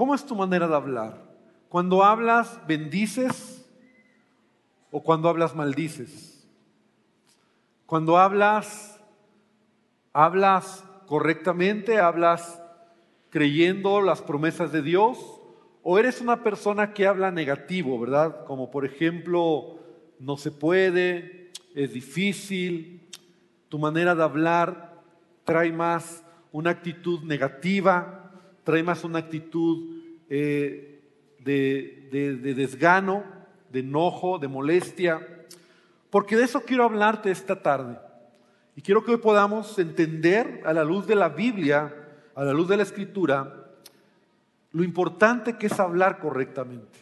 ¿Cómo es tu manera de hablar? Cuando hablas, bendices o cuando hablas, maldices. Cuando hablas, hablas correctamente, hablas creyendo las promesas de Dios o eres una persona que habla negativo, ¿verdad? Como por ejemplo, no se puede, es difícil, tu manera de hablar trae más una actitud negativa, trae más una actitud eh, de, desgano, de enojo, de molestia, porque de eso quiero hablarte esta tarde. Y quiero que hoy podamos entender a la luz de la Biblia, a la luz de la Escritura, lo importante que es hablar correctamente.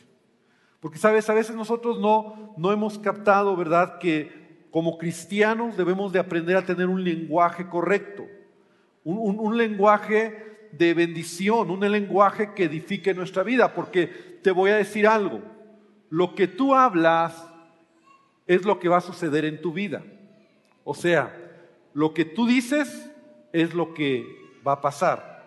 Porque sabes, a veces nosotros no, no hemos captado, ¿verdad?, que como cristianos debemos de aprender a tener un lenguaje correcto, un lenguaje de bendición, un lenguaje que edifique nuestra vida, porque te voy a decir algo, lo que tú hablas es lo que va a suceder en tu vida. O sea, lo que tú dices es lo que va a pasar.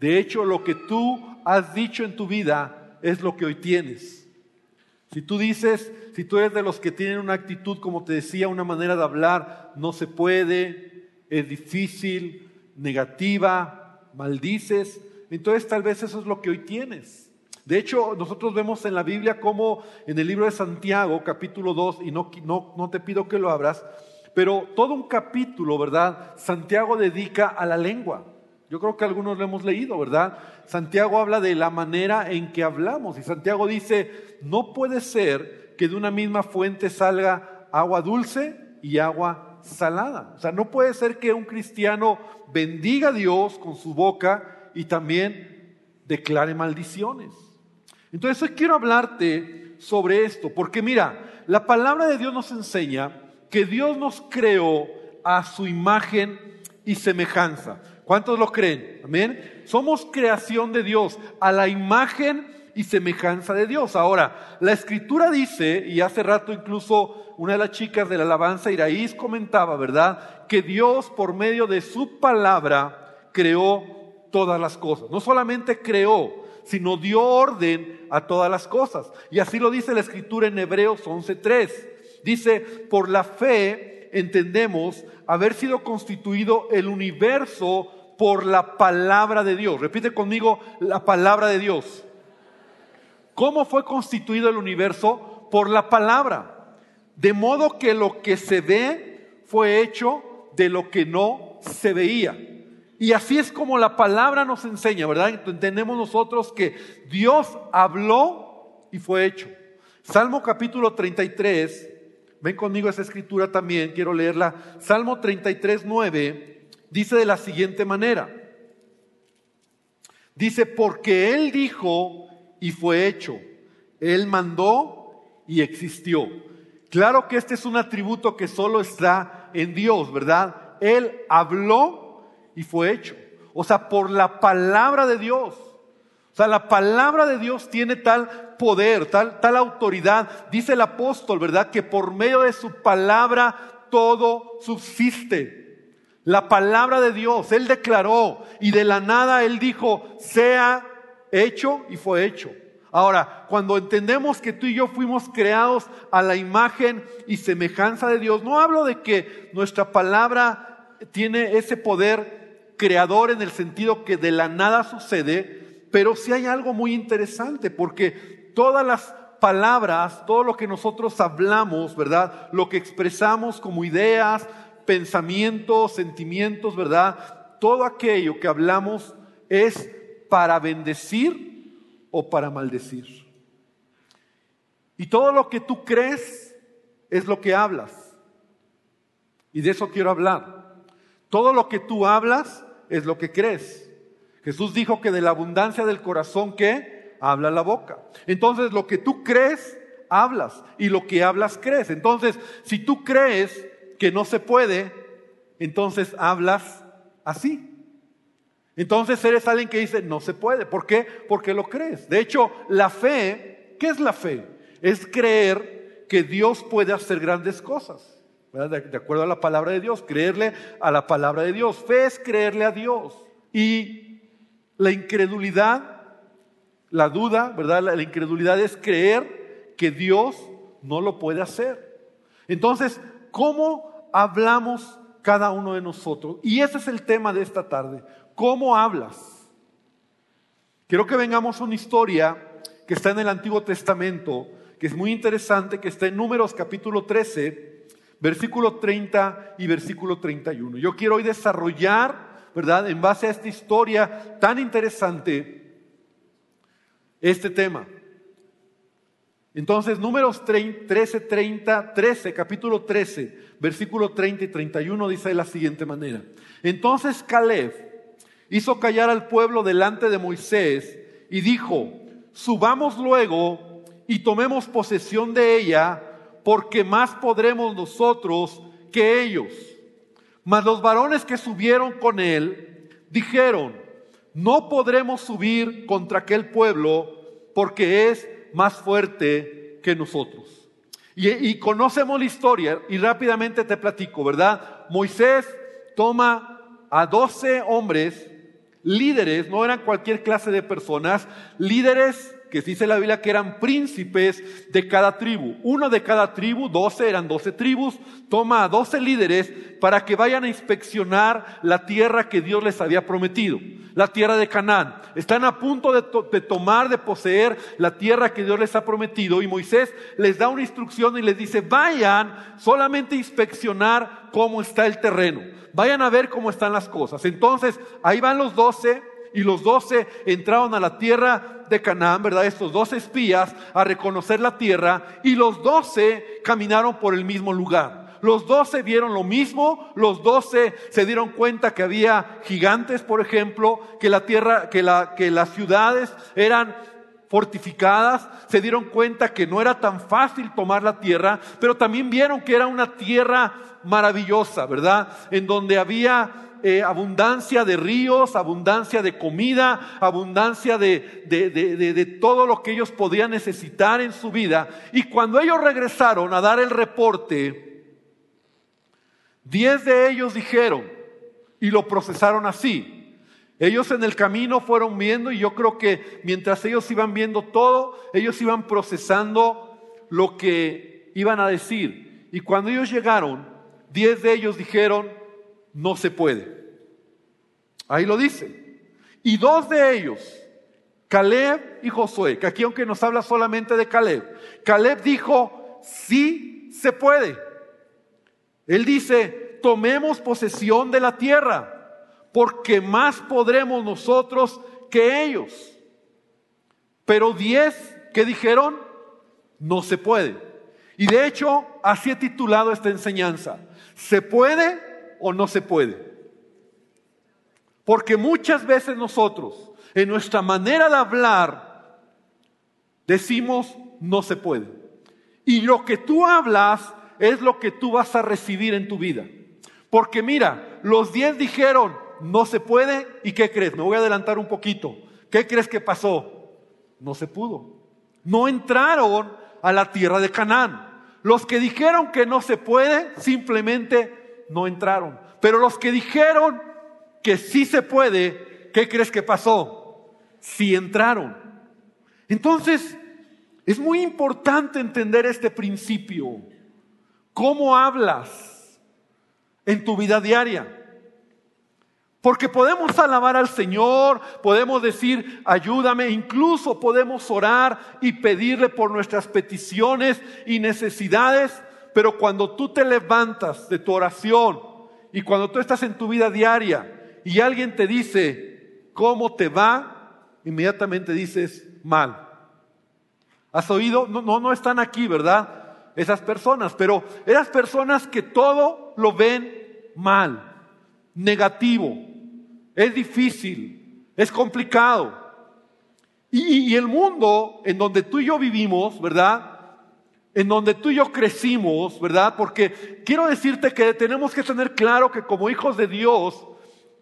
De hecho, lo que tú has dicho en tu vida es lo que hoy tienes. Si tú dices, si tú eres de los que tienen una actitud, como te decía, una manera de hablar, no se puede, es difícil, negativa, maldices, entonces tal vez eso es lo que hoy tienes. De hecho, nosotros vemos en la Biblia como en el libro de Santiago, capítulo 2, y no, no, no te pido que lo abras, pero todo un capítulo, ¿verdad? Santiago dedica a la lengua. Yo creo que algunos lo hemos leído, ¿verdad? Santiago habla de la manera en que hablamos y Santiago dice, no puede ser que de una misma fuente salga agua dulce y agua salada. O sea, no puede ser que un cristiano bendiga a Dios con su boca y también declare maldiciones. Entonces quiero hablarte sobre esto, porque mira, la palabra de Dios nos enseña que Dios nos creó a su imagen y semejanza. ¿Cuántos lo creen? Amén. Somos creación de Dios, a la imagen y semejanza de Dios. Ahora, la escritura dice, y hace rato incluso una de las chicas de la alabanza Iraíz comentaba, ¿verdad? Que Dios por medio de su palabra creó todas las cosas. No solamente creó, sino dio orden a todas las cosas. Y así lo dice la escritura en Hebreos 11.3. Dice, por la fe entendemos haber sido constituido el universo por la palabra de Dios. Repite conmigo la palabra de Dios. ¿Cómo fue constituido el universo? Por la palabra. De modo que lo que se ve fue hecho de lo que no se veía. Y así es como la palabra nos enseña, ¿verdad? Entendemos nosotros que Dios habló y fue hecho. Salmo capítulo 33, ven conmigo esa escritura también, quiero leerla. Salmo 33, 9, dice de la siguiente manera. Dice, porque Él dijo y fue hecho. Él mandó y existió. Claro que este es un atributo que solo está en Dios, ¿verdad? Él habló y fue hecho. O sea, por la palabra de Dios. O sea, la palabra de Dios tiene tal poder, tal, tal autoridad. Dice el apóstol, ¿verdad? Que por medio de su palabra todo subsiste. La palabra de Dios, Él declaró y de la nada Él dijo, sea hecho y fue hecho. Ahora, cuando entendemos que tú y yo fuimos creados a la imagen y semejanza de Dios, no hablo de que nuestra palabra tiene ese poder creador en el sentido que de la nada sucede, pero sí hay algo muy interesante, porque todas las palabras, todo lo que nosotros hablamos, ¿verdad? Lo que expresamos como ideas, pensamientos, sentimientos, ¿verdad? Todo aquello que hablamos es para bendecir o para maldecir. Y todo lo que tú crees es lo que hablas. Y de eso quiero hablar. Todo lo que tú hablas es lo que crees. Jesús dijo que de la abundancia del corazón que habla la boca. Entonces lo que tú crees, hablas. Y lo que hablas, crees. Entonces, si tú crees que no se puede, entonces hablas así. Entonces eres alguien que dice, no se puede. ¿Por qué? Porque lo crees. De hecho, la fe, ¿qué es la fe? Es creer que Dios puede hacer grandes cosas. De, acuerdo a la palabra de Dios, creerle a la palabra de Dios. Fe es creerle a Dios. Y la incredulidad la duda, ¿verdad? La, la incredulidad es creer que Dios no lo puede hacer. Entonces, ¿cómo hablamos cada uno de nosotros? Y ese es el tema de esta tarde. ¿Cómo hablas? Quiero que vengamos a una historia que está en el Antiguo Testamento, que es muy interesante, que está en Números capítulo 13, versículo 30 y versículo 31. Yo quiero hoy desarrollar, ¿verdad? En base a esta historia tan interesante, este tema. Entonces, números 13, 30, 13, capítulo 13, versículo 30 y 31 dice de la siguiente manera. Entonces Caleb hizo callar al pueblo delante de Moisés y dijo, subamos luego y tomemos posesión de ella, porque más podremos nosotros que ellos. Mas los varones que subieron con él dijeron, no podremos subir contra aquel pueblo, porque es más fuerte que nosotros. Y, conocemos la historia y rápidamente te platico, ¿verdad? Moisés toma a 12 hombres, líderes, no eran cualquier clase de personas, líderes que dice la Biblia que eran príncipes de cada tribu. Uno de cada tribu, doce, eran doce tribus, toma a doce líderes para que vayan a inspeccionar la tierra que Dios les había prometido, la tierra de Canaán. Están a punto de, de tomar, de poseer la tierra que Dios les ha prometido y Moisés les da una instrucción y les dice, vayan solamente a inspeccionar cómo está el terreno. Vayan a ver cómo están las cosas. Entonces, ahí van los doce y los doce entraron a la tierra de Canaán, ¿verdad? Estos dos espías a reconocer la tierra y los doce caminaron por el mismo lugar. Los doce vieron lo mismo, los doce se dieron cuenta que había gigantes, por ejemplo, que la tierra, que, la, que las ciudades eran fortificadas, se dieron cuenta que no era tan fácil tomar la tierra, pero también vieron que era una tierra maravillosa, ¿verdad? En donde había eh, abundancia de ríos, abundancia de comida, abundancia de, de, de, de, todo lo que ellos podían necesitar en su vida. Y cuando ellos regresaron a dar el reporte, diez de ellos dijeron y lo procesaron así. Ellos en el camino fueron viendo y yo creo que mientras ellos iban viendo todo, ellos iban procesando lo que iban a decir. Y cuando ellos llegaron, diez de ellos dijeron, no se puede. Ahí lo dice. Y dos de ellos, Caleb y Josué, que aquí aunque nos habla solamente de Caleb, Caleb dijo, sí se puede. Él dice, tomemos posesión de la tierra, porque más podremos nosotros que ellos. Pero diez que dijeron, no se puede. Y de hecho, así he titulado esta enseñanza. ¿Se puede o no se puede. Porque muchas veces nosotros, en nuestra manera de hablar, decimos no se puede. Y lo que tú hablas es lo que tú vas a recibir en tu vida. Porque mira, los diez dijeron no se puede y ¿qué crees? Me voy a adelantar un poquito. ¿Qué crees que pasó? No se pudo. No entraron a la tierra de Canaán. Los que dijeron que no se puede simplemente no entraron. Pero los que dijeron que sí se puede, ¿qué crees que pasó? Sí entraron. Entonces, es muy importante entender este principio. ¿Cómo hablas en tu vida diaria? Porque podemos alabar al Señor, podemos decir, ayúdame, incluso podemos orar y pedirle por nuestras peticiones y necesidades, pero cuando tú te levantas de tu oración y cuando tú estás en tu vida diaria y alguien te dice, ¿cómo te va? Inmediatamente dices, mal. ¿Has oído? No, no, no están aquí, ¿verdad? Esas personas, pero esas personas que todo lo ven mal, negativo, es difícil, es complicado. Y, el mundo en donde tú y yo vivimos, ¿verdad? en donde tú y yo crecimos, ¿verdad? Porque quiero decirte que tenemos que tener claro que como hijos de Dios,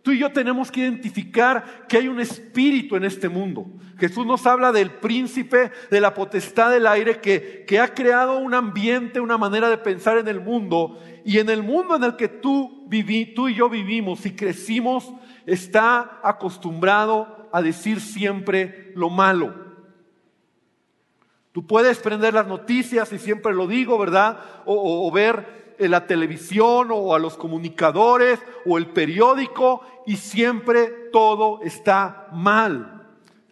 tú y yo tenemos que identificar que hay un espíritu en este mundo. Jesús nos habla del príncipe de la potestad del aire que, que ha creado un ambiente, una manera de pensar en el mundo. Y en el mundo en el que tú, viví, tú y yo vivimos y crecimos, está acostumbrado a decir siempre lo malo. Tú puedes prender las noticias, y siempre lo digo, ¿verdad? O, ver en la televisión o a los comunicadores o el periódico y siempre todo está mal.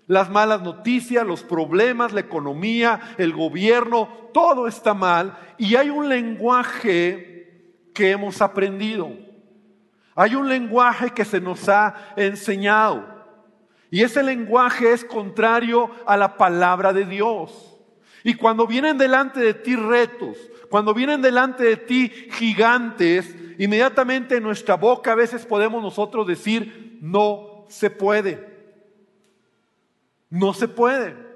Las malas noticias, los problemas, la economía, el gobierno, todo está mal y hay un lenguaje que hemos aprendido. Hay un lenguaje que se nos ha enseñado y ese lenguaje es contrario a la palabra de Dios. Y cuando vienen delante de ti retos, cuando vienen delante de ti gigantes, inmediatamente en nuestra boca a veces podemos nosotros decir, no se puede. No se puede.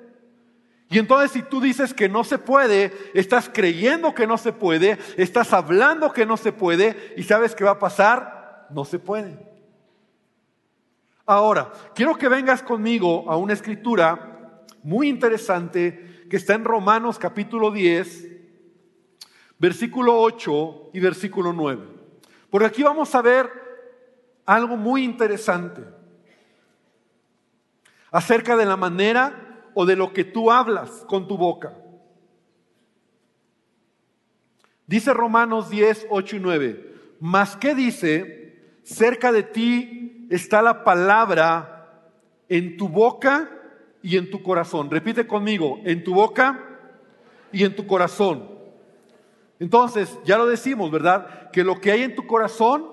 Y entonces si tú dices que no se puede, estás creyendo que no se puede, estás hablando que no se puede, y sabes qué va a pasar, no se puede. Ahora, quiero que vengas conmigo a una escritura muy interesante que está en Romanos capítulo 10, versículo 8 y versículo 9. Por aquí vamos a ver algo muy interesante acerca de la manera o de lo que tú hablas con tu boca. Dice Romanos 10, 8 y 9. Mas ¿qué dice? Cerca de ti está la palabra en tu boca y en tu corazón. Repite conmigo, en tu boca y en tu corazón. Entonces, ya lo decimos, ¿verdad? Que lo que hay en tu corazón,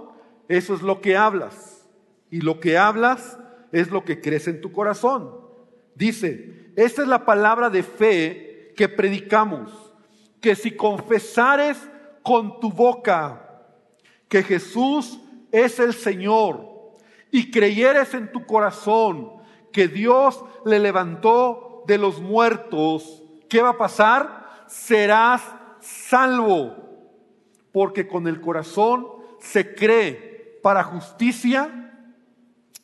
eso es lo que hablas. Y lo que hablas es lo que crece en tu corazón. Dice, esta es la palabra de fe que predicamos, que si confesares con tu boca que Jesús es el Señor y creyeres en tu corazón que Dios le levantó de los muertos, ¿qué va a pasar? Serás salvo, porque con el corazón se cree para justicia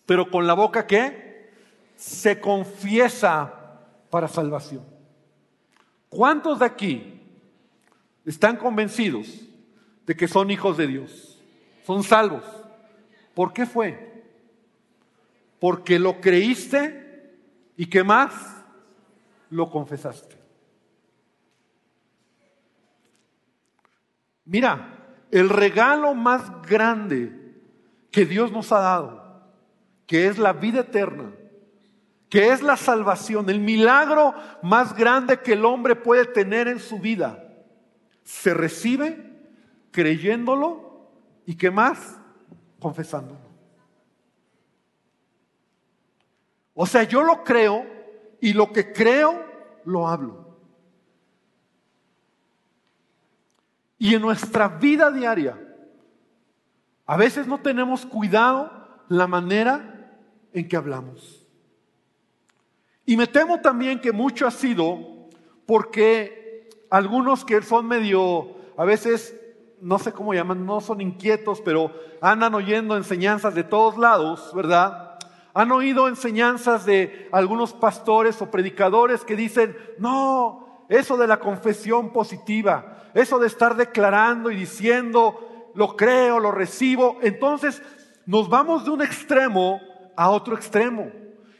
pero con la boca que se confiesa para salvación. ¿Cuántos de aquí están convencidos de que son hijos de Dios? Son salvos. ¿Por qué fue? Porque lo creíste y qué más? Lo confesaste. Mira, el regalo más grande que Dios nos ha dado que es la vida eterna, que es la salvación, el milagro más grande que el hombre puede tener en su vida, se recibe creyéndolo y qué más, confesándolo. O sea, yo lo creo y lo que creo lo hablo. Y en nuestra vida diaria, a veces no tenemos cuidado la manera en que hablamos. Y me temo también que mucho ha sido porque algunos que son medio, a veces, no sé cómo llaman, no son inquietos, pero andan oyendo enseñanzas de todos lados, ¿verdad? Han oído enseñanzas de algunos pastores o predicadores que dicen, no, eso de la confesión positiva, eso de estar declarando y diciendo, lo creo, lo recibo, entonces nos vamos de un extremo a otro extremo.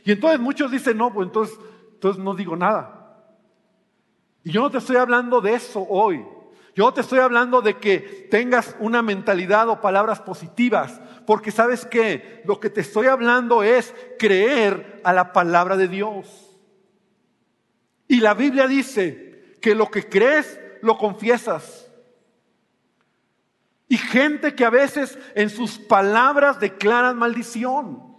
Y entonces muchos dicen, no, pues entonces, entonces no digo nada. Y yo no te estoy hablando de eso hoy. Yo te estoy hablando de que tengas una mentalidad o palabras positivas, porque sabes que lo que te estoy hablando es creer a la palabra de Dios. Y la Biblia dice que lo que crees, lo confiesas. Y gente que a veces en sus palabras declaran maldición.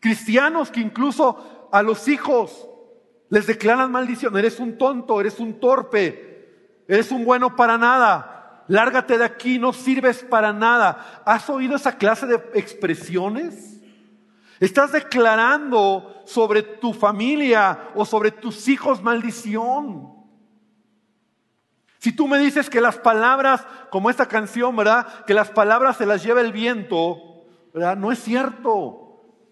Cristianos que incluso a los hijos les declaran maldición. Eres un tonto, eres un torpe, eres un bueno para nada. Lárgate de aquí, no sirves para nada. ¿Has oído esa clase de expresiones? Estás declarando sobre tu familia o sobre tus hijos maldición. Si tú me dices que las palabras, como esta canción, ¿verdad? Que las palabras se las lleva el viento, ¿verdad? No es cierto.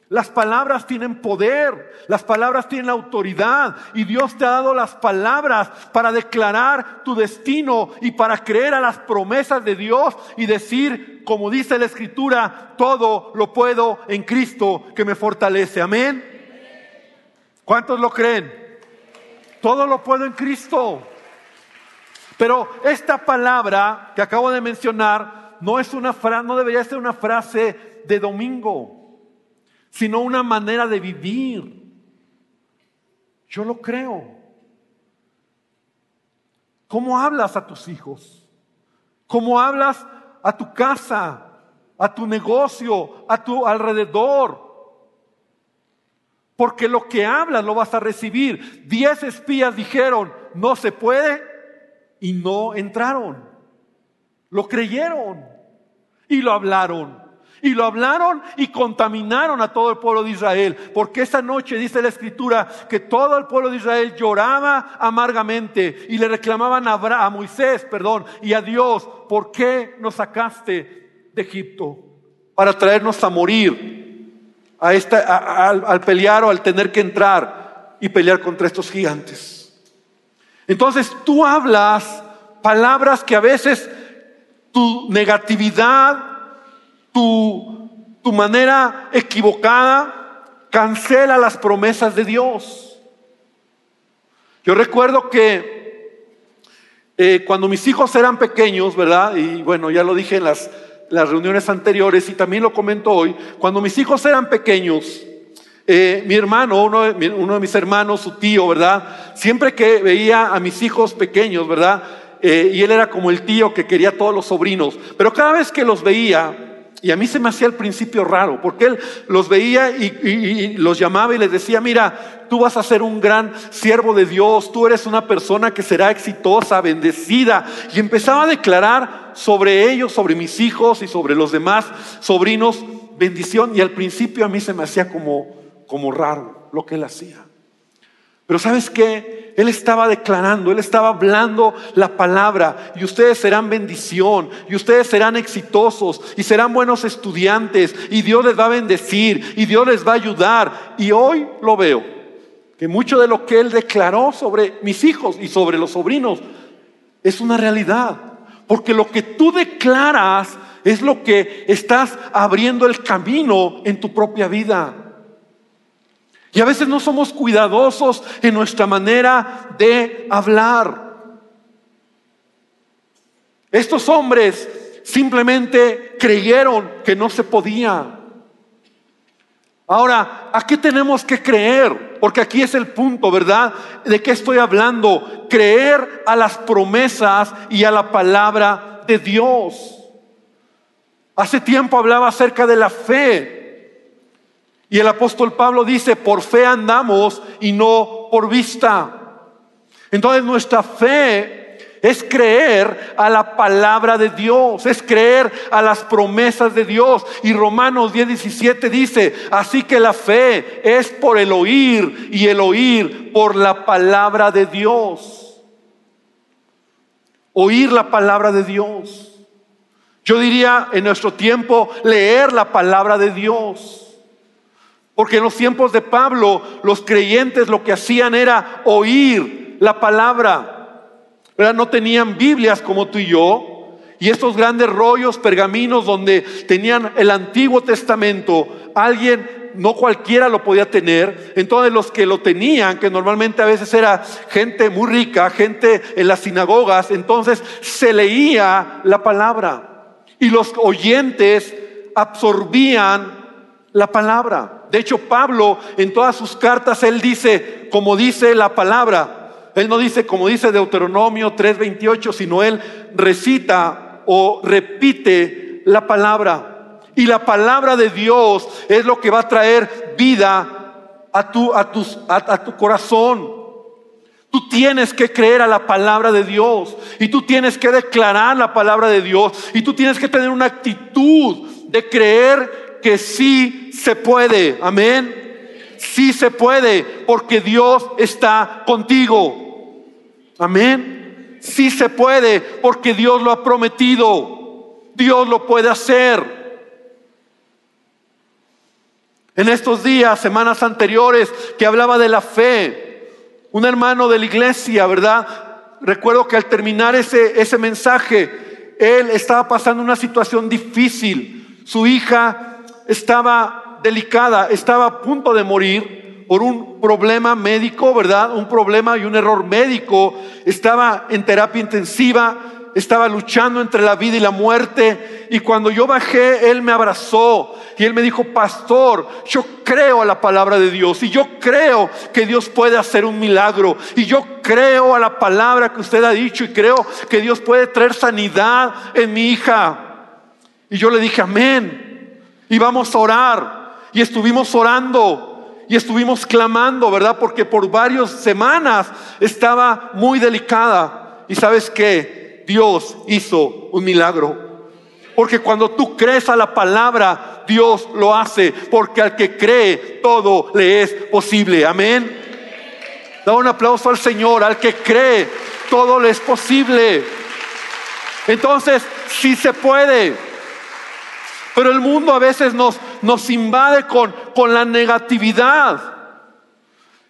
Las palabras tienen poder, las palabras tienen autoridad y Dios te ha dado las palabras para declarar tu destino y para creer a las promesas de Dios y decir, como dice la Escritura, todo lo puedo en Cristo que me fortalece. Amén. ¿Cuántos lo creen? todo lo puedo en Cristo. Pero esta palabra que acabo de mencionar no es una frase, no debería ser una frase de domingo, sino una manera de vivir. Yo lo creo. ¿Cómo hablas a tus hijos? ¿Cómo hablas a tu casa, a tu negocio, a tu alrededor? Porque lo que hablas lo vas a recibir. Diez espías dijeron, no se puede, y no entraron. Lo creyeron y lo hablaron. Y lo hablaron y contaminaron a todo el pueblo de Israel. Porque esa noche dice la escritura que todo el pueblo de Israel lloraba amargamente y le reclamaban a, Moisés, perdón, y a Dios, ¿por qué nos sacaste de Egipto? Para traernos a morir a al pelear o al tener que entrar y pelear contra estos gigantes. Entonces tú hablas palabras que a veces tu negatividad, tu, manera equivocada cancela las promesas de Dios. Yo recuerdo que eh, cuando mis hijos eran pequeños, ¿verdad? Y bueno, ya lo dije en las, reuniones anteriores y también lo comento hoy, cuando mis hijos eran pequeños, eh, mi hermano, uno de, uno de, mis hermanos, su tío, ¿verdad? Siempre que veía a mis hijos pequeños, ¿verdad? Eh, y él era como el tío que quería a todos los sobrinos, pero cada vez que los veía, y a mí se me hacía al principio raro, porque él los veía y, los llamaba y les decía, mira, tú vas a ser un gran siervo de Dios, tú eres una persona que será exitosa, bendecida. Y empezaba a declarar sobre ellos, sobre mis hijos y sobre los demás sobrinos, bendición. Y al principio a mí se me hacía como, como raro lo que él hacía. Pero sabes qué? Él estaba declarando, él estaba hablando la palabra y ustedes serán bendición y ustedes serán exitosos y serán buenos estudiantes y Dios les va a bendecir y Dios les va a ayudar. Y hoy lo veo, que mucho de lo que él declaró sobre mis hijos y sobre los sobrinos es una realidad. Porque lo que tú declaras es lo que estás abriendo el camino en tu propia vida. Y a veces no somos cuidadosos en nuestra manera de hablar. Estos hombres simplemente creyeron que no se podía. Ahora, ¿a qué tenemos que creer? Porque aquí es el punto, ¿verdad? ¿De qué estoy hablando? Creer a las promesas y a la palabra de Dios. Hace tiempo hablaba acerca de la fe. Y el apóstol Pablo dice, por fe andamos y no por vista. Entonces nuestra fe es creer a la palabra de Dios, es creer a las promesas de Dios. Y Romanos 10, 17 dice, así que la fe es por el oír y el oír por la palabra de Dios. Oír la palabra de Dios. Yo diría en nuestro tiempo leer la palabra de Dios. Porque en los tiempos de Pablo los creyentes lo que hacían era oír la palabra. No tenían Biblias como tú y yo. Y estos grandes rollos, pergaminos donde tenían el Antiguo Testamento, alguien, no cualquiera lo podía tener. Entonces los que lo tenían, que normalmente a veces era gente muy rica, gente en las sinagogas, entonces se leía la palabra. Y los oyentes absorbían la palabra. De hecho, Pablo en todas sus cartas, él dice, como dice la palabra, él no dice como dice Deuteronomio 3:28, sino él recita o repite la palabra. Y la palabra de Dios es lo que va a traer vida a tu, a tus, a tu corazón. Tú tienes que creer a la palabra de Dios y tú tienes que declarar la palabra de Dios y tú tienes que tener una actitud de creer que sí se puede. Amén. Sí se puede porque Dios está contigo. Amén. Sí se puede porque Dios lo ha prometido. Dios lo puede hacer. En estos días, semanas anteriores, que hablaba de la fe, un hermano de la iglesia, ¿verdad? Recuerdo que al terminar ese, ese mensaje, él estaba pasando una situación difícil. Su hija estaba delicada, estaba a punto de morir por un problema médico, ¿verdad? Un problema y un error médico. Estaba en terapia intensiva, estaba luchando entre la vida y la muerte. Y cuando yo bajé, Él me abrazó y Él me dijo, pastor, yo creo a la palabra de Dios y yo creo que Dios puede hacer un milagro. Y yo creo a la palabra que usted ha dicho y creo que Dios puede traer sanidad en mi hija. Y yo le dije, amén. Y vamos a orar. Y estuvimos orando y estuvimos clamando, ¿verdad? Porque por varias semanas estaba muy delicada. Y sabes qué? Dios hizo un milagro. Porque cuando tú crees a la palabra, Dios lo hace. Porque al que cree, todo le es posible. Amén. Da un aplauso al Señor. Al que cree, todo le es posible. Entonces, sí se puede. Pero el mundo a veces nos, nos invade con, con la negatividad.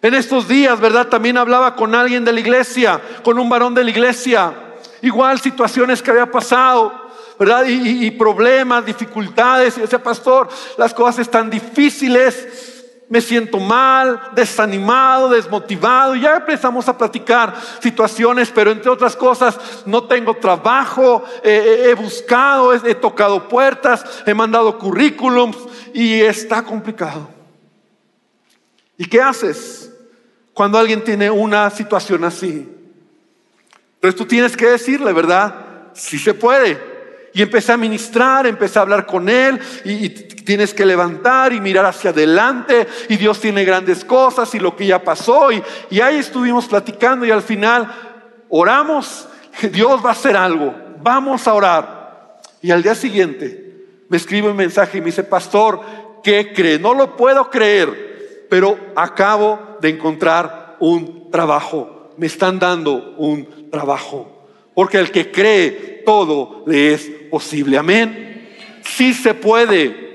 En estos días, ¿verdad? También hablaba con alguien de la iglesia, con un varón de la iglesia. Igual situaciones que había pasado, ¿verdad? Y, y problemas, dificultades. Y decía, pastor, las cosas están difíciles me siento mal, desanimado, desmotivado. Ya empezamos a platicar situaciones, pero entre otras cosas, no tengo trabajo, he buscado, he, tocado puertas, he mandado currículums y está complicado. ¿Y qué haces cuando alguien tiene una situación así? Entonces tú tienes que decirle, ¿verdad? Si se puede. Y empecé a ministrar, empecé a hablar con él y, tienes que levantar y mirar hacia adelante y Dios tiene grandes cosas y lo que ya pasó y, y ahí estuvimos platicando y al final oramos, Dios va a hacer algo, vamos a orar. Y al día siguiente me escribe un mensaje y me dice, pastor, ¿qué cree? No lo puedo creer, pero acabo de encontrar un trabajo, me están dando un trabajo. Porque el que cree todo le es posible. Amén. Sí se puede.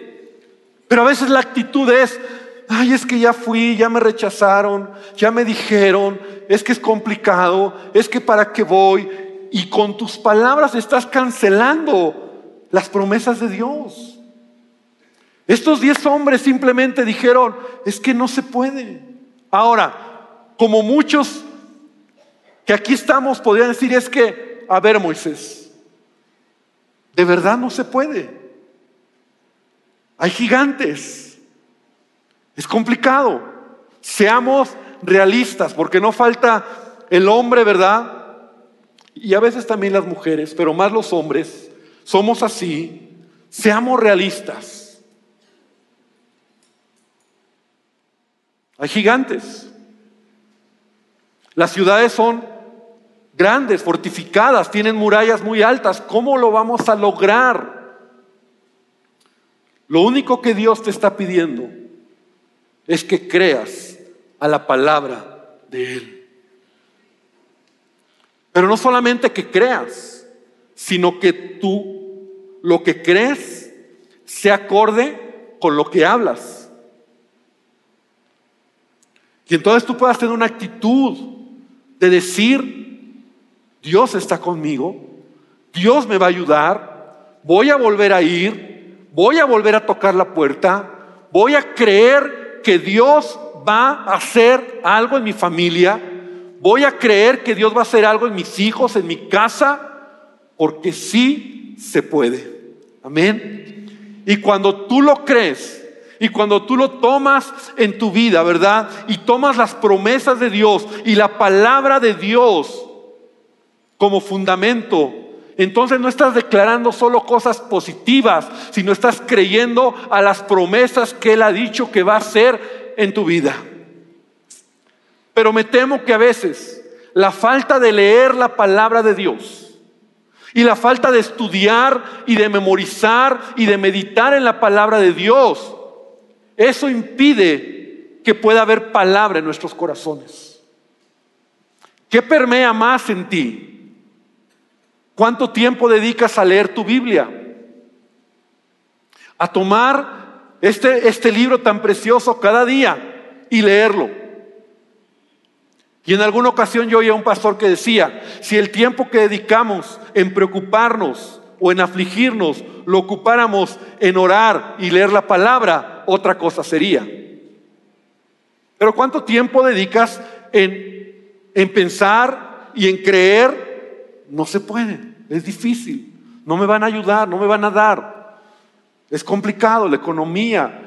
Pero a veces la actitud es, ay, es que ya fui, ya me rechazaron, ya me dijeron, es que es complicado, es que para qué voy. Y con tus palabras estás cancelando las promesas de Dios. Estos diez hombres simplemente dijeron, es que no se puede. Ahora, como muchos que aquí estamos podrían decir, es que a ver Moisés, de verdad no se puede. Hay gigantes. Es complicado. Seamos realistas, porque no falta el hombre, ¿verdad? Y a veces también las mujeres, pero más los hombres, somos así. Seamos realistas. Hay gigantes. Las ciudades son grandes, fortificadas, tienen murallas muy altas. ¿Cómo lo vamos a lograr? Lo único que Dios te está pidiendo es que creas a la palabra de Él. Pero no solamente que creas, sino que tú lo que crees se acorde con lo que hablas. Y entonces tú puedas tener una actitud de decir, Dios está conmigo, Dios me va a ayudar, voy a volver a ir, voy a volver a tocar la puerta, voy a creer que Dios va a hacer algo en mi familia, voy a creer que Dios va a hacer algo en mis hijos, en mi casa, porque sí se puede. Amén. Y cuando tú lo crees, y cuando tú lo tomas en tu vida, ¿verdad? Y tomas las promesas de Dios y la palabra de Dios, como fundamento, entonces no estás declarando solo cosas positivas, sino estás creyendo a las promesas que Él ha dicho que va a hacer en tu vida. Pero me temo que a veces la falta de leer la palabra de Dios y la falta de estudiar y de memorizar y de meditar en la palabra de Dios, eso impide que pueda haber palabra en nuestros corazones. ¿Qué permea más en ti? ¿Cuánto tiempo dedicas a leer tu Biblia? A tomar este, este libro tan precioso cada día y leerlo. Y en alguna ocasión yo oía a un pastor que decía, si el tiempo que dedicamos en preocuparnos o en afligirnos lo ocupáramos en orar y leer la palabra, otra cosa sería. Pero ¿cuánto tiempo dedicas en, en pensar y en creer? No se puede, es difícil. No me van a ayudar, no me van a dar. Es complicado la economía,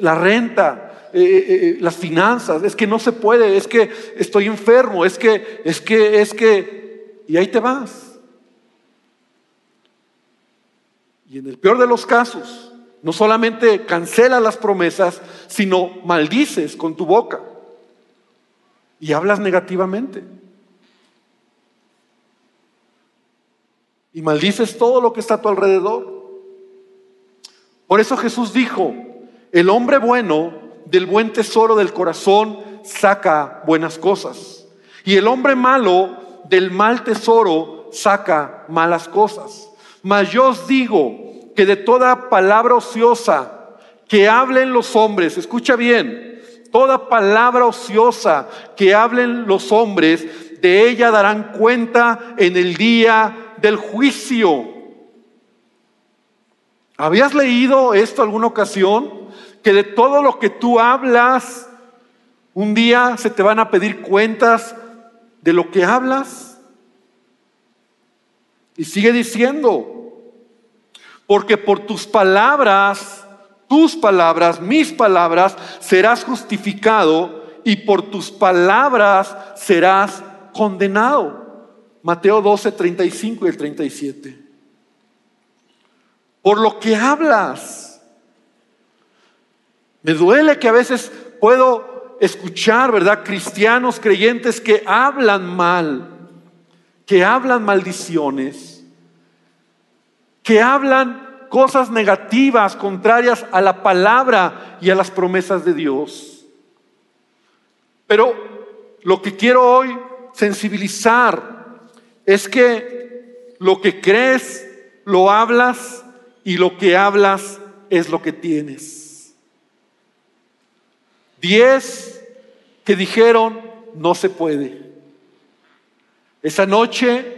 la renta, eh, eh, eh, las finanzas. Es que no se puede, es que estoy enfermo, es que, es que, es que... Y ahí te vas. Y en el peor de los casos, no solamente cancela las promesas, sino maldices con tu boca y hablas negativamente. Y maldices todo lo que está a tu alrededor. Por eso Jesús dijo, el hombre bueno del buen tesoro del corazón saca buenas cosas. Y el hombre malo del mal tesoro saca malas cosas. Mas yo os digo que de toda palabra ociosa que hablen los hombres, escucha bien, toda palabra ociosa que hablen los hombres, de ella darán cuenta en el día del juicio. ¿Habías leído esto alguna ocasión? Que de todo lo que tú hablas, un día se te van a pedir cuentas de lo que hablas. Y sigue diciendo, porque por tus palabras, tus palabras, mis palabras, serás justificado y por tus palabras serás condenado. Mateo 12, 35 y el 37. Por lo que hablas. Me duele que a veces puedo escuchar, ¿verdad? Cristianos creyentes que hablan mal que hablan maldiciones, que hablan cosas negativas, contrarias a la palabra y a las promesas de Dios. Pero lo que quiero hoy sensibilizar es que lo que crees, lo hablas y lo que hablas es lo que tienes. Diez que dijeron, no se puede. Esa noche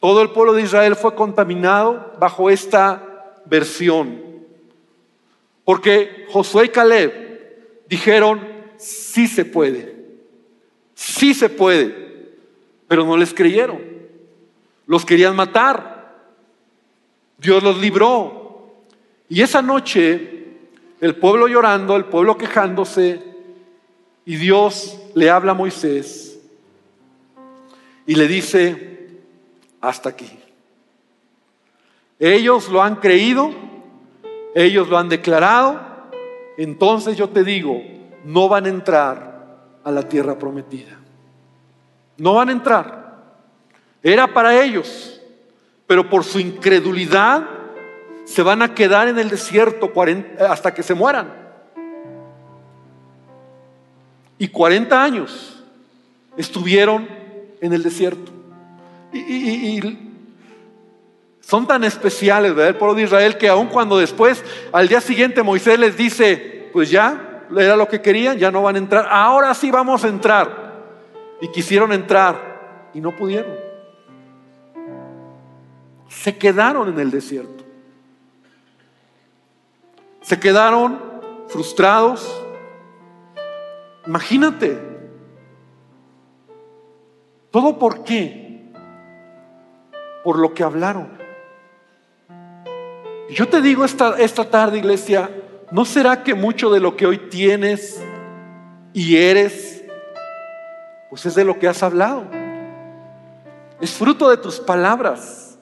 todo el pueblo de Israel fue contaminado bajo esta versión. Porque Josué y Caleb dijeron, sí se puede, sí se puede, pero no les creyeron. Los querían matar. Dios los libró. Y esa noche el pueblo llorando, el pueblo quejándose, y Dios le habla a Moisés y le dice, hasta aquí. Ellos lo han creído, ellos lo han declarado, entonces yo te digo, no van a entrar a la tierra prometida. No van a entrar. Era para ellos, pero por su incredulidad se van a quedar en el desierto hasta que se mueran. Y 40 años estuvieron en el desierto. Y, son tan especiales, ¿verdad? El pueblo de Israel que aun cuando después, al día siguiente, Moisés les dice, pues ya, era lo que querían, ya no van a entrar, ahora sí vamos a entrar. Y quisieron entrar y no pudieron. Se quedaron en el desierto. Se quedaron frustrados. Imagínate, ¿Todo por qué? Por lo que hablaron. Yo te digo esta, esta tarde, iglesia, ¿no será que mucho de lo que hoy tienes y eres, pues es de lo que has hablado? Es fruto de tus palabras.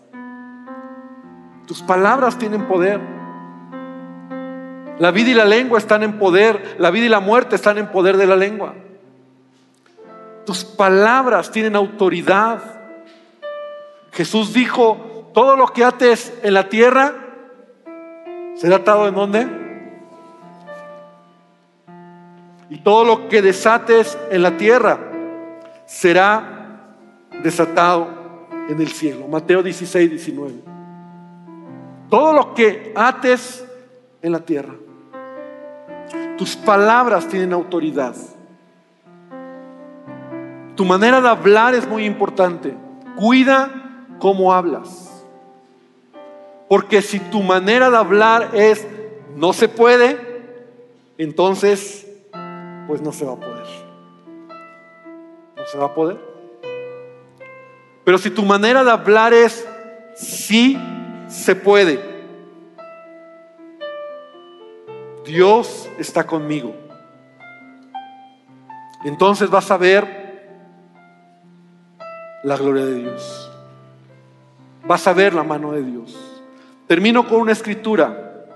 Tus palabras tienen poder. La vida y la lengua están en poder. La vida y la muerte están en poder de la lengua. Tus palabras tienen autoridad. Jesús dijo, todo lo que ates en la tierra será atado en dónde? Y todo lo que desates en la tierra será desatado en el cielo. Mateo 16, 19. Todo lo que ates en la tierra. Tus palabras tienen autoridad. Tu manera de hablar es muy importante. Cuida cómo hablas. Porque si tu manera de hablar es no se puede, entonces pues no se va a poder. Se va a poder. Pero si tu manera de hablar es sí se puede, Dios está conmigo. Entonces vas a ver la gloria de Dios. Vas a ver la mano de Dios. Termino con una escritura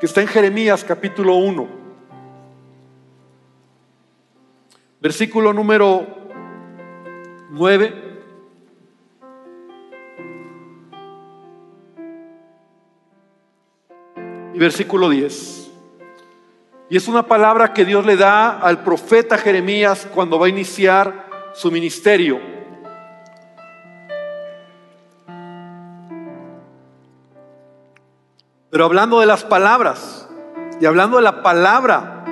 que está en Jeremías capítulo 1, versículo número 9. Y versículo 10. Y es una palabra que Dios le da al profeta Jeremías cuando va a iniciar su ministerio. Pero hablando de las palabras y hablando de la palabra,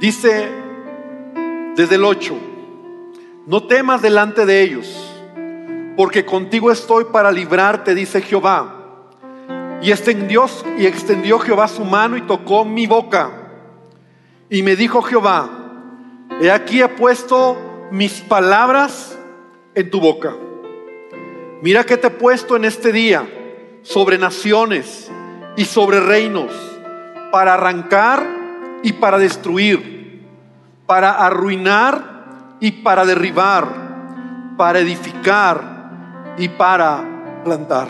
dice desde el 8, no temas delante de ellos, porque contigo estoy para librarte, dice Jehová. Y extendió, y extendió Jehová su mano y tocó mi boca. Y me dijo Jehová, he aquí he puesto mis palabras en tu boca. Mira que te he puesto en este día sobre naciones y sobre reinos para arrancar y para destruir, para arruinar y para derribar, para edificar y para plantar.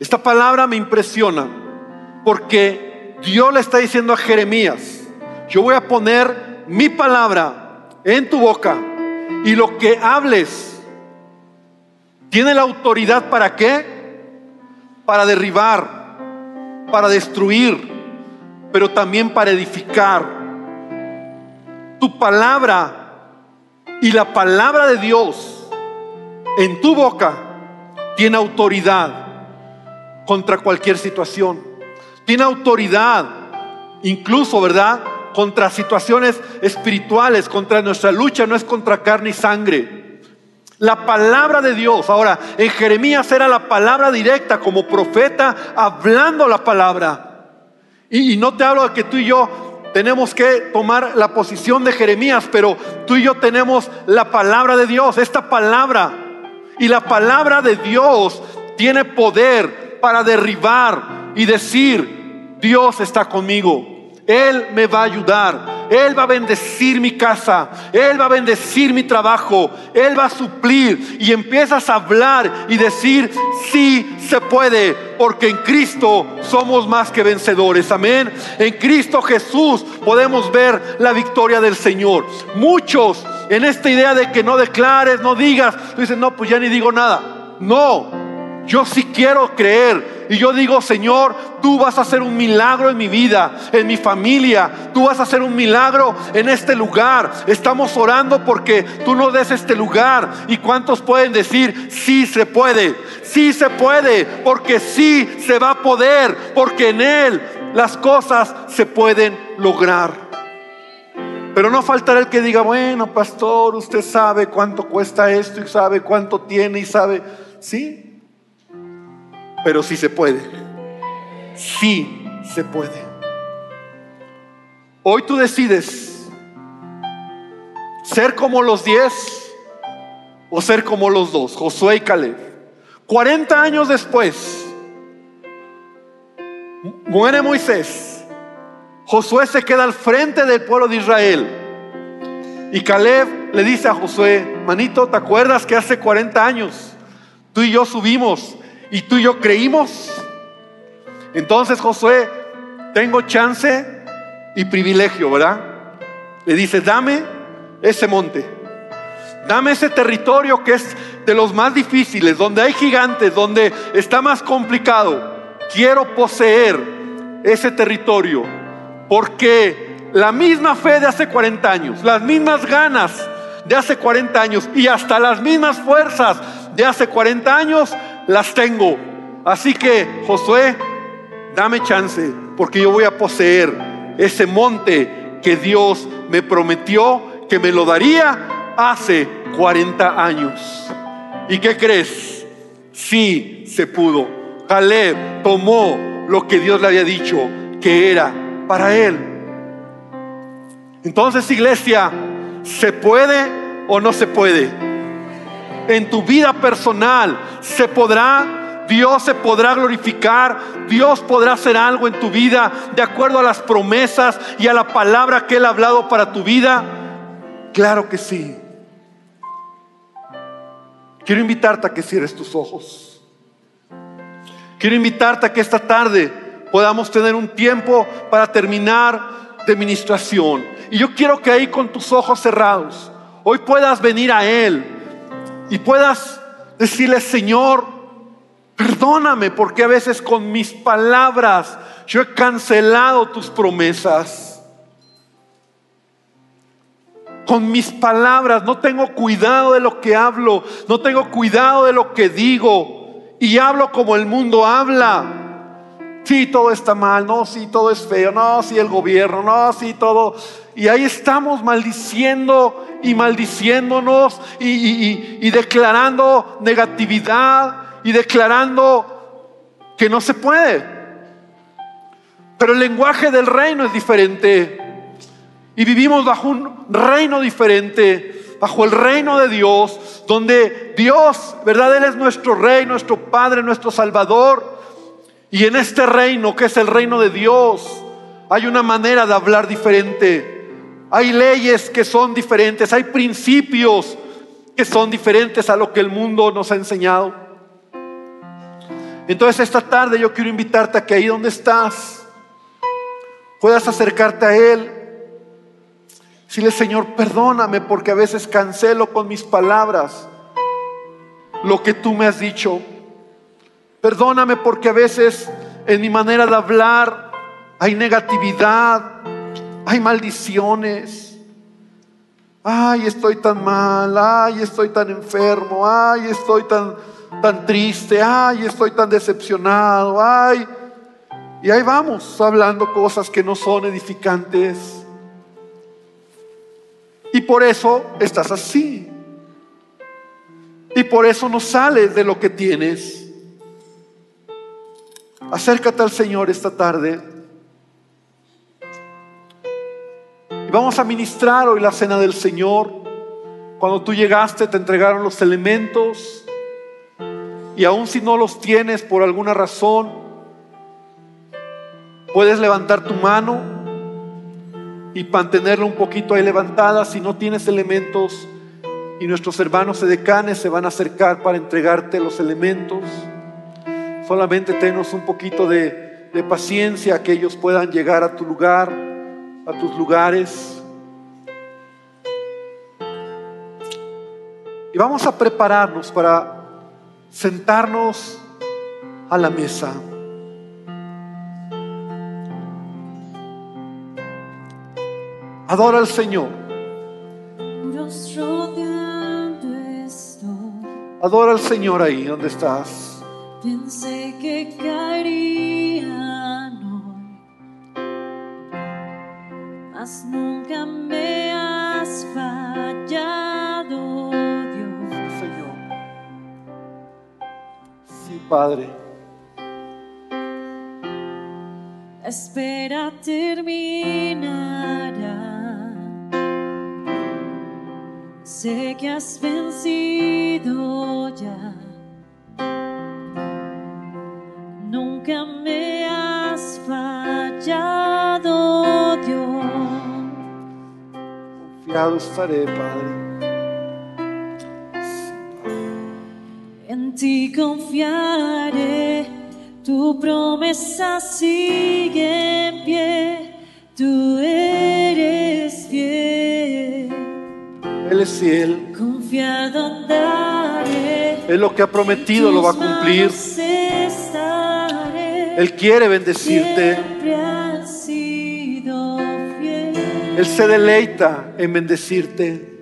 Esta palabra me impresiona porque Dios le está diciendo a Jeremías, yo voy a poner mi palabra en tu boca y lo que hables tiene la autoridad para qué? Para derribar, para destruir, pero también para edificar. Tu palabra y la palabra de Dios en tu boca tiene autoridad contra cualquier situación. Tiene autoridad, incluso, ¿verdad? Contra situaciones espirituales, contra nuestra lucha, no es contra carne y sangre la palabra de Dios. Ahora, en Jeremías era la palabra directa como profeta hablando la palabra. Y, no te hablo de que tú y yo tenemos que tomar la posición de Jeremías, pero tú y yo tenemos la palabra de Dios, esta palabra. Y la palabra de Dios tiene poder para derribar y decir, Dios está conmigo. Él me va a ayudar. Él va a bendecir mi casa. Él va a bendecir mi trabajo. Él va a suplir. Y empiezas a hablar y decir, sí se puede. Porque en Cristo somos más que vencedores. Amén. En Cristo Jesús podemos ver la victoria del Señor. Muchos en esta idea de que no declares, no digas, tú dices, no, pues ya ni digo nada. No, yo sí quiero creer. Y yo digo, Señor, tú vas a hacer un milagro en mi vida, en mi familia. Tú vas a hacer un milagro en este lugar. Estamos orando porque tú nos des este lugar. ¿Y cuántos pueden decir, sí se puede? Sí se puede, porque sí se va a poder, porque en Él las cosas se pueden lograr. Pero no faltará el que diga, bueno, pastor, usted sabe cuánto cuesta esto y sabe cuánto tiene y sabe, sí, pero sí se puede. Sí se puede. Hoy tú decides ser como los diez o ser como los dos, Josué y Caleb. 40 años después, muere Moisés. Josué se queda al frente del pueblo de Israel. Y Caleb le dice a Josué, manito, ¿te acuerdas que hace 40 años tú y yo subimos y tú y yo creímos. Entonces Josué, tengo chance y privilegio, ¿verdad? Le dice, dame ese monte, dame ese territorio que es de los más difíciles, donde hay gigantes, donde está más complicado. Quiero poseer ese territorio, porque la misma fe de hace 40 años, las mismas ganas de hace 40 años y hasta las mismas fuerzas de hace 40 años las tengo. Así que, Josué, dame chance, porque yo voy a poseer ese monte que Dios me prometió que me lo daría hace 40 años. ¿Y qué crees? Sí se pudo. Caleb tomó lo que Dios le había dicho que era para él. Entonces, iglesia, ¿se puede o no se puede? En tu vida personal, ¿se podrá Dios se podrá glorificar, Dios podrá hacer algo en tu vida de acuerdo a las promesas y a la palabra que Él ha hablado para tu vida. Claro que sí. Quiero invitarte a que cierres tus ojos. Quiero invitarte a que esta tarde podamos tener un tiempo para terminar de ministración. Y yo quiero que ahí con tus ojos cerrados, hoy puedas venir a Él y puedas decirle, Señor, perdóname porque a veces con mis palabras yo he cancelado tus promesas con mis palabras, no tengo cuidado de lo que hablo, no tengo cuidado de lo que digo y hablo como el mundo habla. Sí, todo está mal, no, sí, todo es feo, no, sí, el gobierno, no, sí, todo. Y ahí estamos maldiciendo y maldiciéndonos y, declarando negatividad y declarando que no se puede. Pero el lenguaje del reino es diferente. Y vivimos bajo un reino diferente, bajo el reino de Dios, donde Dios, ¿verdad? Él es nuestro rey, nuestro Padre, nuestro Salvador. Y en este reino, que es el reino de Dios, hay una manera de hablar diferente. Hay leyes que son diferentes, hay principios que son diferentes a lo que el mundo nos ha enseñado. Entonces esta tarde yo quiero invitarte a que ahí donde estás puedas acercarte a Él Dile, Señor, perdóname porque a veces cancelo con mis palabras lo que tú me has dicho. Perdóname porque a veces en mi manera de hablar hay negatividad, hay maldiciones. Ay, estoy tan mal, ay, estoy tan enfermo, ay, estoy tan, tan triste, ay, estoy tan decepcionado, ay. Y ahí vamos hablando cosas que no son edificantes. Y por eso estás así. Y por eso no sales de lo que tienes. Acércate al Señor esta tarde. Vamos a ministrar hoy la cena del Señor. Cuando tú llegaste te entregaron los elementos. Y aun si no los tienes por alguna razón, puedes levantar tu mano y mantenerla un poquito ahí levantada. Si no tienes elementos y nuestros hermanos edecanes se van a acercar para entregarte los elementos, solamente tenos un poquito de, de paciencia que ellos puedan llegar a tu lugar, a tus lugares. Y vamos a prepararnos para sentarnos a la mesa. Adora al Señor. Adora al Señor ahí donde estás. Pensé que caerían mas nunca me has fallado, Dios. Señor. Sí, Padre. espera terminará. Sé que has vencido ya. Nunca me has fallado, Confiado estaré, Padre. En ti confiaré, tu promesa sigue en pie, tú eres fiel. Él es fiel. Confiado andaré. Él lo que ha prometido lo va a cumplir. Él quiere bendecirte. Él se deleita en bendecirte.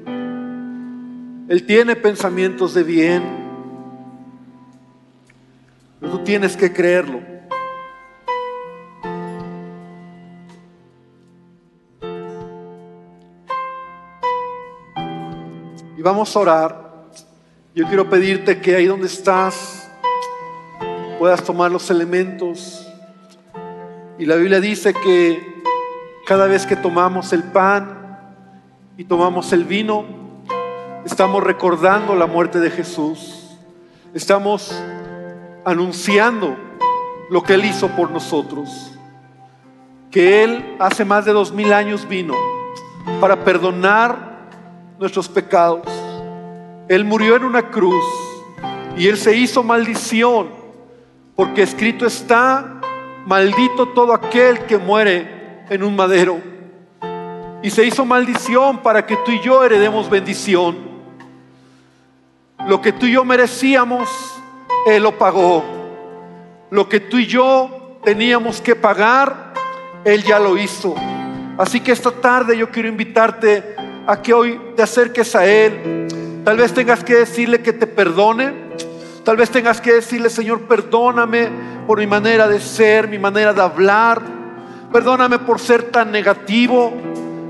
Él tiene pensamientos de bien. Pero tú tienes que creerlo. Y vamos a orar. Yo quiero pedirte que ahí donde estás puedas tomar los elementos. Y la Biblia dice que cada vez que tomamos el pan y tomamos el vino, estamos recordando la muerte de Jesús. Estamos anunciando lo que Él hizo por nosotros. Que Él hace más de dos mil años vino para perdonar nuestros pecados. Él murió en una cruz y Él se hizo maldición porque escrito está, maldito todo aquel que muere en un madero. Y se hizo maldición para que tú y yo heredemos bendición. Lo que tú y yo merecíamos, Él lo pagó. Lo que tú y yo teníamos que pagar, Él ya lo hizo. Así que esta tarde yo quiero invitarte a que hoy te acerques a Él. Tal vez tengas que decirle que te perdone. Tal vez tengas que decirle, Señor, perdóname por mi manera de ser, mi manera de hablar. Perdóname por ser tan negativo.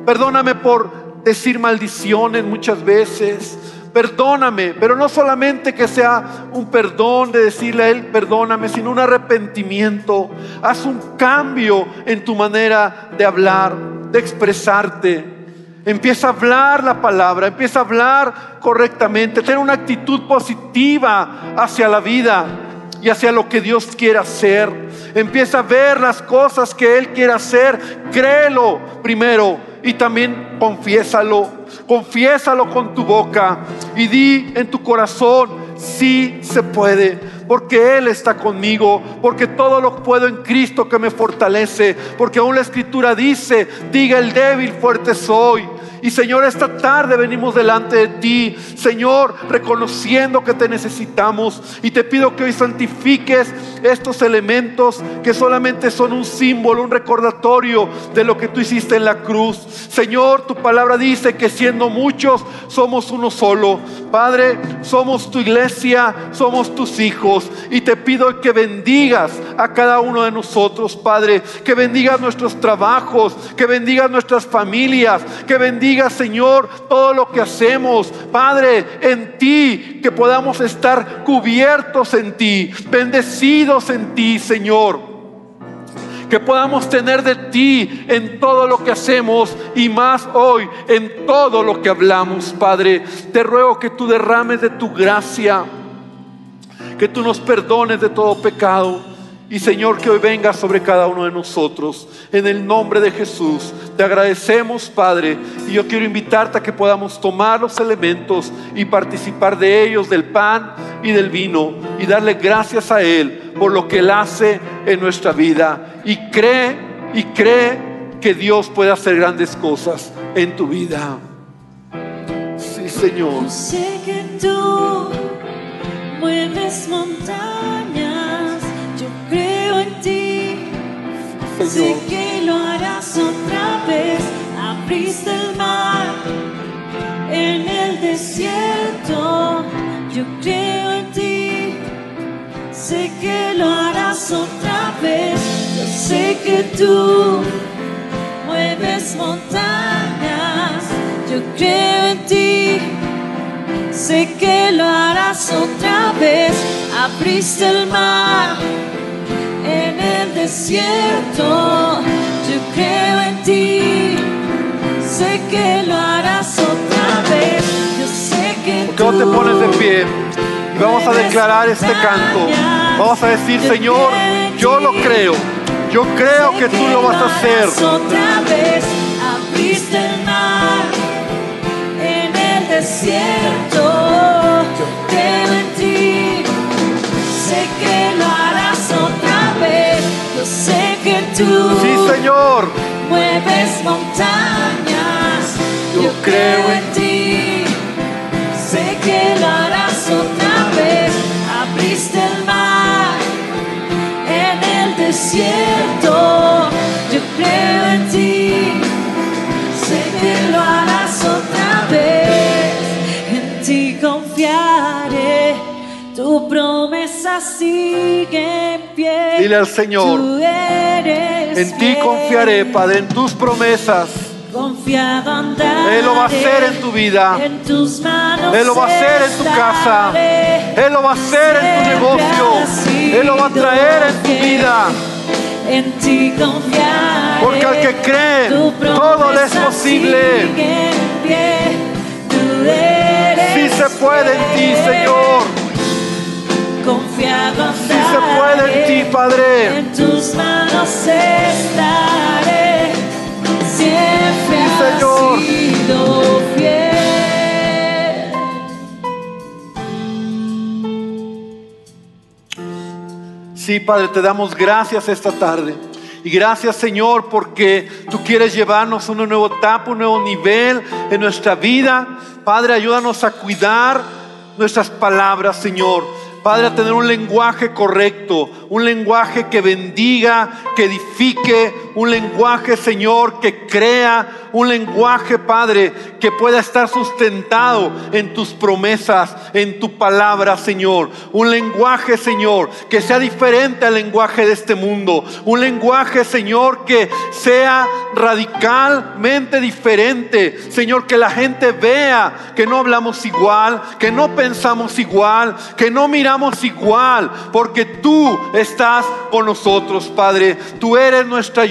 Perdóname por decir maldiciones muchas veces. Perdóname, pero no solamente que sea un perdón de decirle a Él, perdóname, sino un arrepentimiento. Haz un cambio en tu manera de hablar, de expresarte. Empieza a hablar la palabra, empieza a hablar correctamente, tener una actitud positiva hacia la vida y hacia lo que Dios quiere hacer. Empieza a ver las cosas que Él quiere hacer. Créelo primero y también confiésalo. Confiésalo con tu boca y di en tu corazón, sí se puede, porque Él está conmigo, porque todo lo puedo en Cristo que me fortalece, porque aún la escritura dice, diga el débil, fuerte soy. Y Señor, esta tarde venimos delante de ti, Señor, reconociendo que te necesitamos. Y te pido que hoy santifiques estos elementos que solamente son un símbolo, un recordatorio de lo que tú hiciste en la cruz. Señor, tu palabra dice que siendo muchos somos uno solo. Padre, somos tu iglesia, somos tus hijos. Y te pido que bendigas a cada uno de nosotros, Padre. Que bendigas nuestros trabajos, que bendigas nuestras familias, que bendigas Señor, todo lo que hacemos, Padre, en ti, que podamos estar cubiertos en ti, bendecidos en ti, Señor que podamos tener de ti en todo lo que hacemos y más hoy en todo lo que hablamos, Padre. Te ruego que tú derrames de tu gracia, que tú nos perdones de todo pecado. Y Señor, que hoy venga sobre cada uno de nosotros. En el nombre de Jesús. Te agradecemos, Padre. Y yo quiero invitarte a que podamos tomar los elementos y participar de ellos, del pan y del vino. Y darle gracias a Él por lo que Él hace en nuestra vida. Y cree y cree que Dios puede hacer grandes cosas en tu vida. Sí, Señor. Que tú mueves montañas, Sé que lo harás otra vez. Abriste el mar en el desierto, yo creo en ti. Sé que lo harás otra vez. Yo sé que tú mueves montañas, yo creo en ti. Sé que lo harás otra vez. Abriste el mar en el desierto. Yo creo en ti. Sé que lo harás otra vez. Yo sé que ¿Por qué no te pones de pie? Y vamos a declarar este canto. Vamos a decir, Señor, yo lo creo. Yo creo que tú lo vas a hacer. Otra vez abriste el mar en el desierto. Tú Sí, Señor. mueves montañas. Yo creo en ti. Sé que lo harás otra vez. Abriste el mar en el desierto. Yo creo en ti. Sé que lo harás otra vez. En ti confiaré. Tu promesa sigue en pie. Dile al Señor, En ti confiaré, Padre, en tus promesas. Confiado andaré. Él lo va a hacer en tu vida. En tus manos. Él lo va a hacer en tu casa. Él lo va a hacer en tu negocio. Él lo va a traer en tu vida. en ti confiaré. Porque al que cree, todo le es posible. eres Sí se puede en ti. Señor. Confiado Sí se puede en ti, Padre. En tus manos estaré. Siempre Sí, Señor. has sido fiel. Sí, Padre, te damos gracias esta tarde. Y gracias, Señor, porque tú quieres llevarnos a una nueva etapa, un nuevo nivel en nuestra vida. Padre, ayúdanos a cuidar nuestras palabras, Señor. Padre, a tener un lenguaje correcto, un lenguaje que bendiga, que edifique, un lenguaje, Señor, que crea, un lenguaje, Padre, que pueda estar sustentado en tus promesas, en tu palabra, Señor. Un lenguaje, Señor, que sea diferente al lenguaje de este mundo. Un lenguaje, Señor, que sea radicalmente diferente. Señor, que la gente vea que no hablamos igual, que no pensamos igual, que no miramos igual, porque tú estás con nosotros, Padre. Tú eres nuestra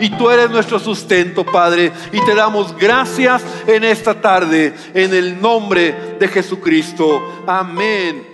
y tú eres nuestro sustento, Padre. Y te damos gracias en esta tarde, en el nombre de Jesucristo. Amén.